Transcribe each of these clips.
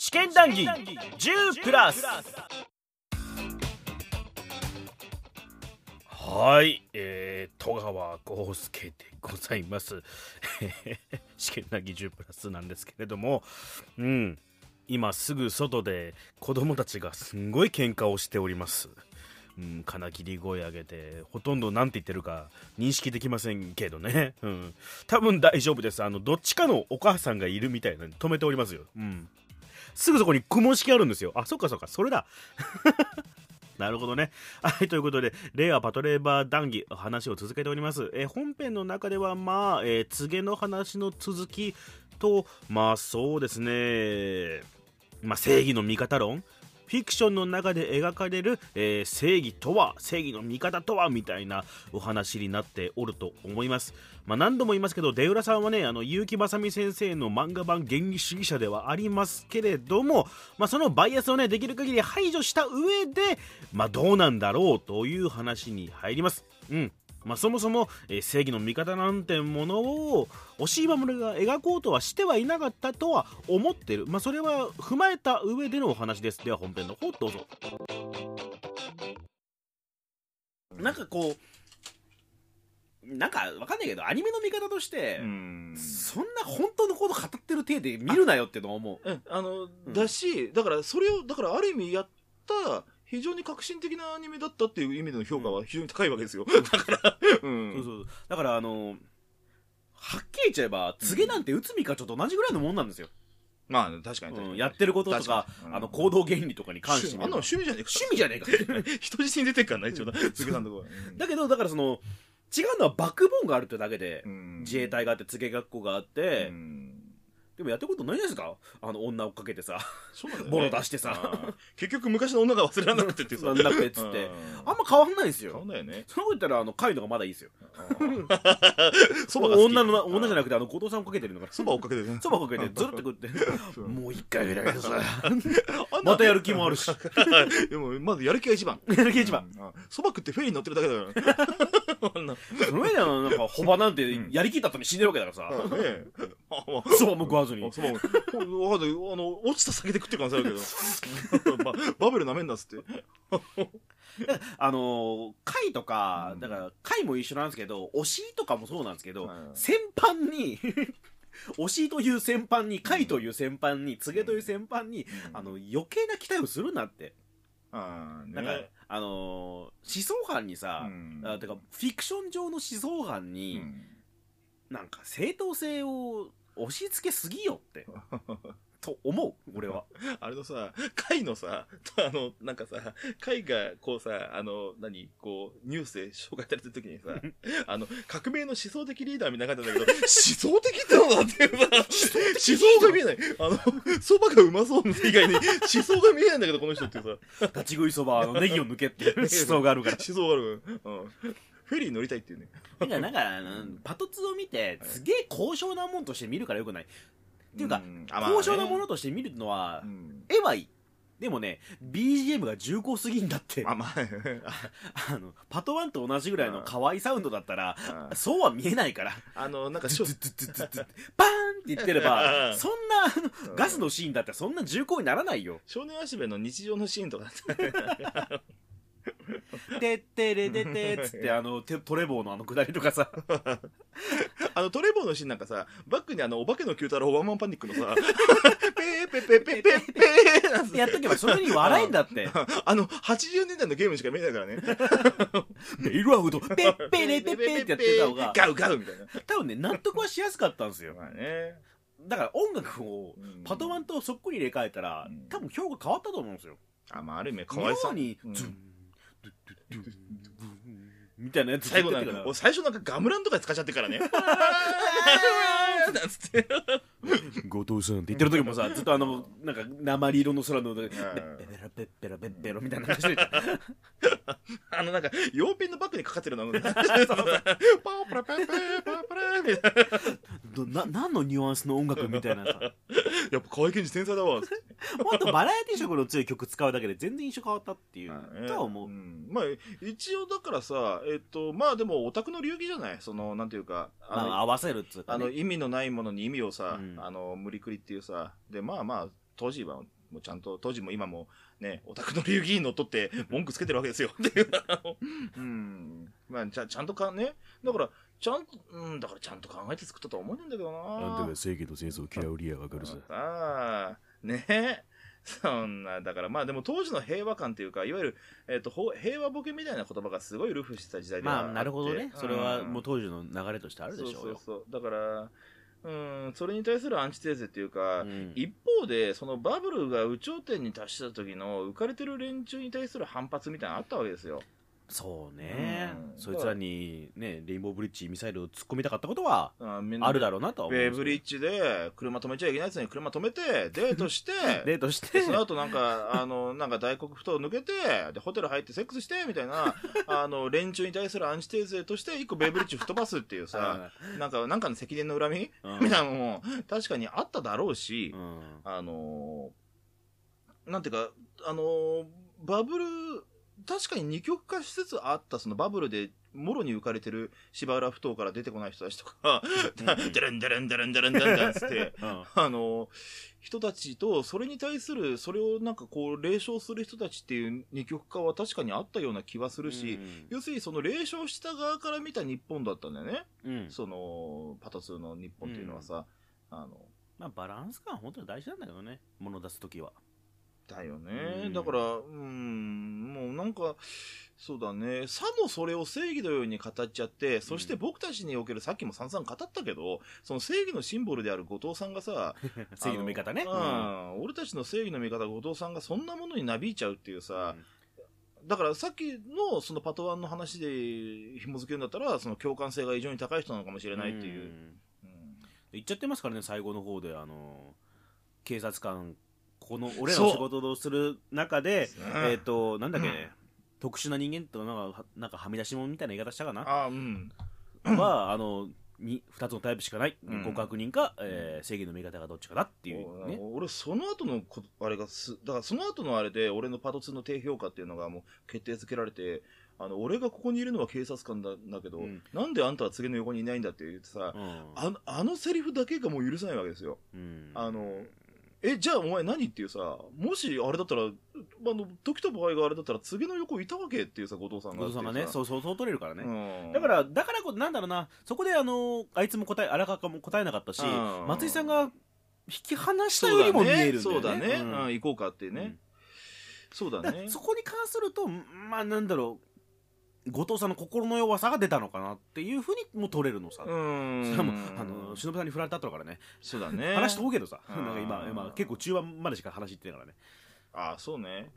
試験談義10プラスはい、えー、戸川豪介でございます。試験談義10プラスなんですけれども、うん、今すぐ外で子供たちがすんごい喧嘩をしております。うん、金切り声上げて、ほとんど何て言ってるか認識できませんけどね。うん。多分大丈夫です。あの、どっちかのお母さんがいるみたいなので止めておりますよ。うん。すぐそこに公文式あるんですよ。あ、そっかそっか、それだ。なるほどね。はい、ということで、令和パトレーバー談義、話を続けております。え本編の中では、まあ、えー告げの話の続きと、まあ、そうですね、まあ、正義の味方論フィクションの中で描かれる、えー正義とは正義の味方とはみたいなお話になっておると思います、まあ、何度も言いますけど出浦さんはねあの結城正美先生の漫画版原理主義者ではありますけれども、まあ、そのバイアスをねできる限り排除した上で、まあ、どうなんだろうという話に入ります。うん。まあ、そもそも、えー正義の味方なんてものを押井守が描こうとはしてはいなかったとは思ってる、まあ、それは踏まえた上でのお話です。では本編の方どうぞ。なんかこうなんかわかんないけどアニメの見方として、ん。そんな本当のこと語ってる体で見るなよってのは思う。うんあの、うんだしだからそれをだからある意味やった非常に革新的なアニメだったっていう意味での評価は非常に高いわけですよ、だから、うん。そうそうだからあのはっきり言っちゃえば告げなんて内海課長と同じぐらいのもんなんですよ、まあ確かにうん。やってることとかうん。あの行動原理とかに関してあんなの趣味じゃねえか。趣味じゃねえか。人質に出てっからな一応な。杉さんのとこは、だけどだからその違うのはバックボーンがあるってだけで、うん。自衛隊があって告げ学校があって、うんでもやってることないですか。あの女追っかけてさ。そうなんだよね。ボロ出してさ。結局昔の女が忘れられなくてっていうさ。なんだってっつってうん。あんま変わんないんです変わよんないよね。そのこと言ったらあのカイのがまだいいですよ。そばが好き。女の女じゃなくてあの後藤さん追っかけてるのからそば追っかけてね。そば追っかけてずるって食って。う。んもう一回ぐらいでさ。あんなまたやる気もあるし。でもまずやる気が一番。やる気一番。うん。そば食ってフェリーに乗ってるだけだからあんな。その上であのなんかホバなんてやりきった後に死んでるわけだからさ。ね。そばも食わずに。あそばもわかんない。あの落ちた先で食ってる可能性あるけど。ばバベルなめんなっつって。あの貝とかうん。だから貝も一緒なんですけどおしいとかもそうなんですけどうん先般に おしいという先般に貝という先般に告げという先般にあの余計な期待をするなってあーなんか、ね。あのー思想犯にさ、うん。あてかフィクション上の思想犯うに、ん。なんか正当性を押し付けすぎよって と思う俺は あれのさ、貝のさ、あの、なんかさ、貝がこうさ、あの、何、こう、ニュースで紹介されてる時にさ、あの、革命の思想的リーダーみたいな感じなんだけど、思想的ってのだっていうさ、思想が見えない。あの、蕎麦がうまそう以外に思想が見えないんだけど、この人ってさ、立ち食いそばのネギを抜けっていう思想があるから思想がある。うん。フェリーに乗りたいっていうね。だからなんかパトツを見てすげえ高尚なもんとして見るからよくない？っていうか高尚なものとして見るのはうん。絵はいい。でもね BGM が重厚すぎんだって。あ、まあ、あのパトワンと同じぐらいの可愛いサウンドだったらあそうは見えないから。あの、なんか、しょズッズッズッズッズッパーンって言ってればうん。そんなあのガスのシーンだってそんな重厚にならないよ。少年足部の日常のシーンとか「てってれてて」っつってあのテトレボーのあのくだりとかさ。あのトレボーのシーンなんかさバックにあのお化けの九太郎ワンマンパニックのさ ペーペペペペペーなんやっとけばそれに笑えんだってあの80年代のゲームしか見えないからねメイルアウトペッペレペペってやってた方がガウガウみたいな多分ね納得はしやすかったんですよまあねだから音楽をうんパトワンとそっくり入れ替えたらうん多分評価変わったと思うんですよあまあある意味かわいそう妙にうんズンみたいなやつ最後なんか最初なんかガムランとか使っちゃってからね。なんつって。後藤さんって言ってる時もさずっとあのなんか鉛色の空の上でんペッペラペッペラペッペロみたいな感じで あのなんか 洋ペンのバッグにかかってるの。パープラペッペーパープラみたいなどな何のニュアンスの音楽みたいなさ。やっぱ河合健二天才だわ。もっとバラエティ色の強い曲使うだけで全然印象変わったっていうとは思う、ん。まあ一応だからさえっとまあでもオタクの流儀じゃない？そのなんていうかあの,、まあ、合わせるっつうか、ね、あの意味のないものに意味をさ、うん。あの無理くりっていうさ。でまあまあ当時は、もうちゃんと、当時も今もね、オタクの流儀にのっとって文句つけてるわけですよ。っていう、うん。まあ、ちゃちゃんとかね、だから、ちゃんと、うん、だからちゃんと考えて作ったとは思うんだけどな。正義と戦争嫌うリアがかるああ、ねえ。そんな、だからまあでも当時の平和感っていうか、いわゆる、えっ、と、ほ平和ボケみたいな言葉がすごいルフしてた時代ではあまあなるほどねそれはもうう当時の流れとしてあるでしょうよそうそうそう。だから、うん、それに対するアンチテーゼっていうか、うん一方で、そのバブルが有頂天に達した時の浮かれてる連中に対する反発みたいなのあったわけですよ。そうね、うん。そいつらにねレインボーブリッジミサイルを突っ込みたかったことはあみんあるだろうなとは思うベイブリッジで車止めちゃいけないやつに車止めて、デートして、デートしでてその後なんか、あの、なんか大黒ふ頭抜けて、で、ホテル入ってセックスして、みたいな、あの、連中に対するアンチテーゼとして、一個ベイブリッジ吹っ飛ばすっていうさ、なんか、なんかの責任の恨み？うん。みたいなのも、確かにあっただろうしう、ん。あのーなんていうか、あのーバブル、確かに二極化しつつあった、そのバブルで、もろに浮かれてる芝浦ふ頭から出てこない人たちとか、デレンデレンデレンデレンデレンデレンつって、うん。あの、人たちと、それに対する、それをなんかこう、霊唱する人たちっていう二極化は確かにあったような気はするし、要するにその霊唱した側から見た日本だったんだよね。その、パト2の日本っていうのはさ、あの、まあバランス感は本当に大事なんだけどね物出す時はだよね。うん。だから、うん、もうなんか、そうだね。さもそれを正義のように語っちゃって、そして僕たちにおける、さっきも散々語ったけど、その正義のシンボルである後藤さんがさ、正義の味方ね。うん、俺たちの正義の味方、後藤さんがそんなものになびいちゃうっていうさ、だからさっきのそのパトワンの話で紐付けるんだったら、その共感性が異常に高い人なのかもしれないっていう。ん。うん。言っちゃってますからね最後の方であの警察官この俺らの仕事をする中でう。んえっ、となんだっけ、特殊な人間となんかなんかはみ出し物みたいな言い方したかな？あうん。はあのに2つのタイプしかない、うん。告白人か、えー正義の味方がどっちかだっていうね。お俺その後のこあれがすだからその後のあれで俺のパト2の低評価っていうのがもう決定づけられてあの俺がここにいるのは警察官だだけど、うん。なんであんたは次の横にいないんだって言ってさ、うん。あのあのセリフだけがもう許せないわけですよ。うん。あのえじゃあお前何っていうさもしあれだったらあの時と場合があれだったら次の横いたわけっていうさ後藤さんが後藤さんがねうそうそうそう取れるからね、ん。だからだからこなんだろうなそこであのあいつも答え荒川も答えなかったし、うん。松井さんが引き離したよりも見えるんだよね。そうだね、うん。うん行こうかってね、うん。そうだね。そこに関するとまあなんだろう後藤さんの心の弱さが出たのかなっていうふうにも取れるのさ、うん。それはもうあの忍さんに振られた後だからね。そうだね。話飛ぶけどさ、うんなんか今今結構中盤までしか話言ってないからね、ああそうね。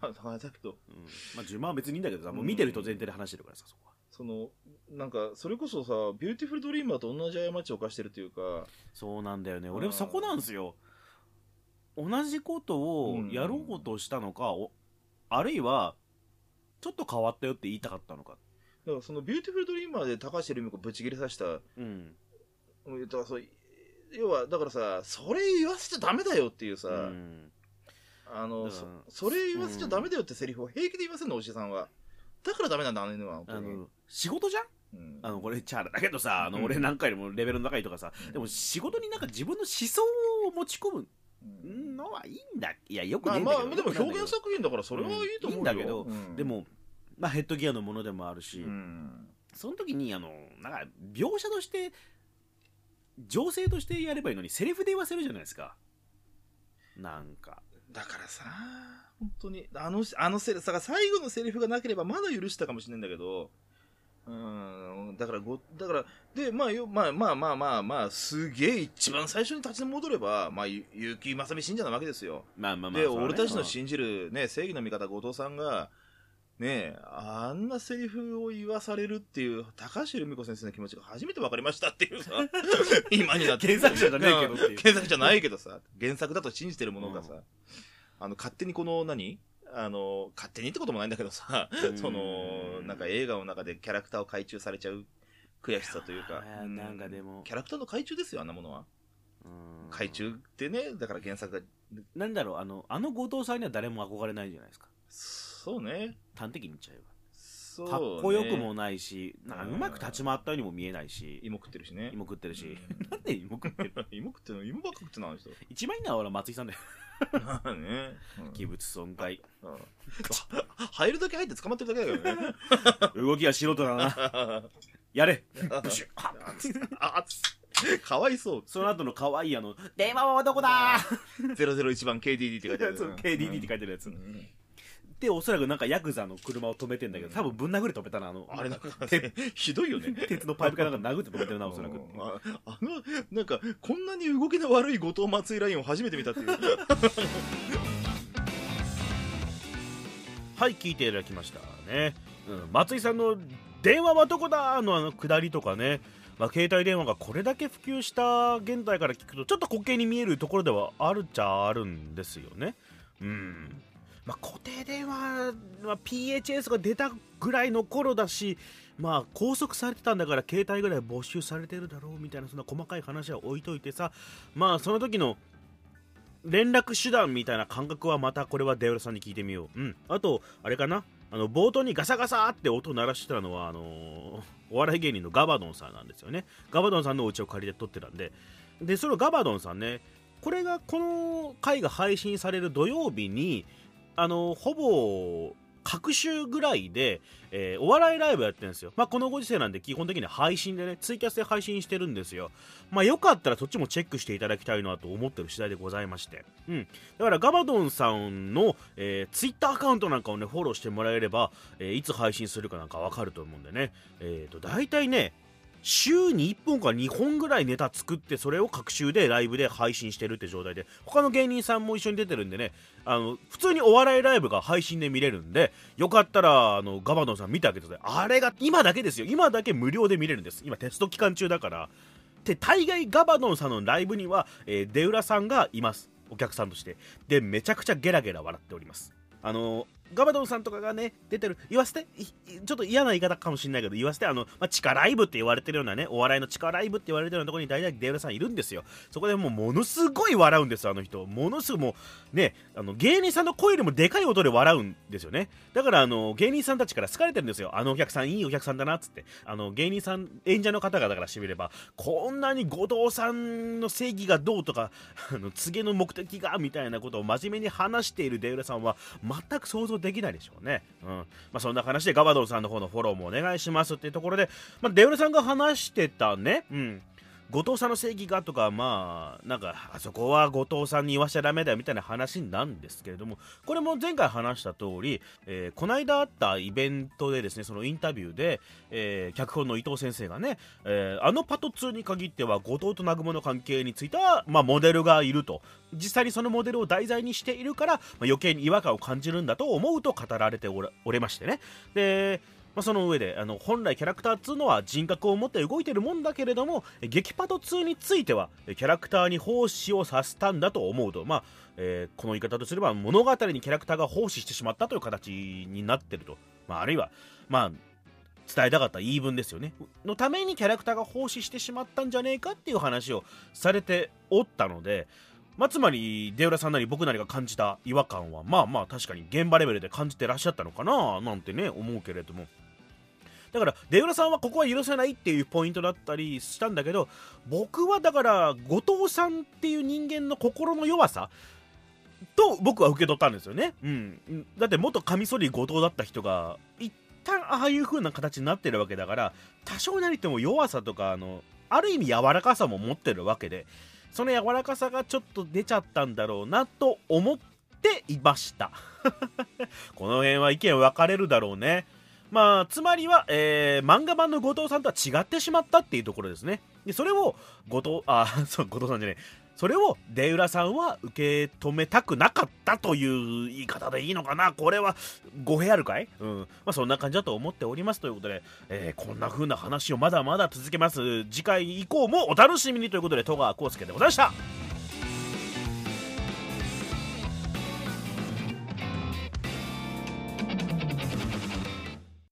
まあだけど。うん。まあ、順番は別にいいんだけどさもう見てる人前提で話してるからさそこは。そのなんかそれこそさビューティフルドリーマーと同じ過ちを犯してるっていうか。そうなんだよね。うん。俺はそこなんですよ。同じことをやろうとしたのか、おあるいはちょっと変わったよって言いたかったのか。だからそのビューティフルドリーマーで高橋留美子ぶち切れさせたうん。うんだからそう要はだからさそれ言わせちゃダメだよっていうさ、うん。あのそそれ言わせちゃダメだよってセリフを平気で言わせるのお医者さんは。だからダメなんだあの犬はあの仕事じゃん？うん。あのこれチャラだけどさあのうん。俺何回でもレベルの高いとかさ、うん。でも仕事になんか自分の思想を持ち込むうんのはいいんだいやよくまあねえんだけど、まあでも表現作品だからそれはいいと思うよ、うんだけどうん。でも、まあ、ヘッドギアのものでもあるし、うん。その時にあのなんか描写として情勢としてやればいいのにセリフで言わせるじゃないですか。なんか。だからさ本当にあのあのセリフさ最後のセリフがなければまだ許したかもしれないんだけどうんだからごだからでまあよまあまあまあまあまあすげえ一番最初に立ち戻ればまあゆ結城正美信者なわけですよ。まあまあまあで、俺たちの信じる、ね、正義の味方、後藤さんが、ねあんなセリフを言わされるっていう、高橋留美子先生の気持ちが初めて分かりましたっていうさ、今になって。原作者じゃねえけどっていう。ん。原作じゃないけどさ、原作だと信じてるものがさ、あの、勝手にこの何、あの、勝手にってこともないんだけどさ、うん。その、なんか映画の中でキャラクターを改鋳されちゃう悔しさというか。なんかでも。キャラクターの改鋳ですよ、あんなものは。うん。改鋳ってね、だから原作が、なんだろうあのあの後藤さんには誰も憧れないじゃないですか。そうね。端的に言っちゃえばそうねかっこよくもないし、なんかうまく立ち回ったようにも見えないし、芋食ってるしね。芋食ってるし、うんなんで芋食ってる？芋食ってるの？芋ばっか食ってるのあの人？一番いいのは俺は松井さんだよ。まあね。うん器物損壊うん入るだけ入って捕まってるだけだけどね。動きは素人だな やれブシュッはあ、かわいそう。その後の可愛いあの電話はどこだ001番 KDD って書いてある。そう KDD って書いてるやつ、うんでおそらくなんかヤクザの車を止めてんだけど多分ぶん殴り止めたなあの。あれなんか鉄、ひどいよね。鉄のパイプかなんか殴って止めてるなおそらく。うん。ああの、なんか、こんなに動きの悪い後藤松井ラインを初めて見たっていう。はい聞いていただきましたね、うん、松井さんの「電話はどこだ?」のあの下りとかね、まあ、携帯電話がこれだけ普及した現代から聞くとちょっと滑稽に見えるところではあるっちゃあるんですよね。うんまあ、固定電話は PHS が出たぐらいの頃だし、まあ、拘束されてたんだから携帯ぐらい没収されてるだろうみたいなそんな細かい話は置いといてさまあその時の連絡手段みたいな感覚はまたこれはデオラさんに聞いてみよう。うん。あと、あれかな？あの、冒頭にガサガサって音鳴らしてたのは、あのーお笑い芸人のガバドンさんなんですよね。ガバドンさんのお家を借りて撮ってたんで。で、そのガバドンさんね、これが、この回が配信される土曜日に、あのほぼ、各週ぐらいで、えーお笑いライブやってるんですよ。まあ、このご時世なんで基本的には配信でね、ツイキャスで配信してるんですよ。まあ、よかったらそっちもチェックしていただきたいなと思ってる次第でございまして。うん。だからガバドンさんの、えー、ツイッターアカウントなんかをね、フォローしてもらえれば、えーいつ配信するかなんかわかると思うんでね。えっ、と、大体ね、週に1本か2本ぐらいネタ作ってそれを各週でライブで配信してるって状態で他の芸人さんも一緒に出てるんでねあの普通にお笑いライブが配信で見れるんでよかったらあのガバドンさん見てあげてください。あれが今だけですよ。今だけ無料で見れるんです。今テスト期間中だから。で大概ガバドンさんのライブには、えー、出浦さんがいます。お客さんとして。でめちゃくちゃゲラゲラ笑っております。あのガバドンさんとかがね出てる言わせてちょっと嫌な言い方かもしれないけど言わせてあの、まあ、地下ライブって言われてるようなねお笑いの地下ライブって言われてるようなところに大体デウラさんいるんですよ。そこでもうものすごい笑うんですあの人。ものすごいもうねあの芸人さんの声よりもでかい音で笑うんですよね。だからあの芸人さんたちから好かれてるんですよ。あのお客さんいいお客さんだなっつって。あの芸人さん演者の方々からしてみればこんなに後藤さんの正義がどうとかあの次の目的がみたいなことを真面目に話しているデウラさんは全く想像できないでしょうね、うん。まあ、そんな話でガバドンさんの方のフォローもお願いしますっていうところで、まあ、デウルさんが話してたね、うん、後藤さんの正義がとかまあなんかあそこは後藤さんに言わしちゃダメだよみたいな話なんですけれどもこれも前回話した通り、えーこの間あったイベントでですねそのインタビューで、えー脚本の伊藤先生がね、えーあのパト2に限っては後藤と南雲の関係については、まあ、モデルがいると。実際にそのモデルを題材にしているから、まあ、余計に違和感を感じるんだと思うと語られておらおれましてね。でまあ、その上であの本来キャラクター2のは人格を持って動いてるもんだけれどもえ激パト2についてはキャラクターに奉仕をさせたんだと思うと、まあえーこの言い方とすれば物語にキャラクターが奉仕してしまったという形になってると、まあ、あるいは、まあ、伝えたかった言い分ですよね。のためにキャラクターが奉仕してしまったんじゃねえかっていう話をされておったので、まあ、つまり出浦さんなり僕なりが感じた違和感はまあまあ確かに現場レベルで感じてらっしゃったのかななんてね思うけれども。だから出浦さんはここは許せないっていうポイントだったりしたんだけど僕はだから後藤さんっていう人間の心の弱さと僕は受け取ったんですよね、うん、だって元カミソリ後藤だった人が一旦ああいう風な形になってるわけだから多少なりとも弱さとかあのある意味柔らかさも持ってるわけでその柔らかさがちょっと出ちゃったんだろうなと思っていました。この辺は意見分かれるだろうね。まあつまりは、えー漫画版の後藤さんとは違ってしまったっていうところですねでそれを後藤あ そう後藤さんじゃねえそれを出浦さんは受け止めたくなかったという言い方でいいのかなこれは語弊あるかい？うん。まあそんな感じだと思っておりますということで、えーこんな風な話をまだまだ続けます。次回以降もお楽しみにということで戸川浩介でございました。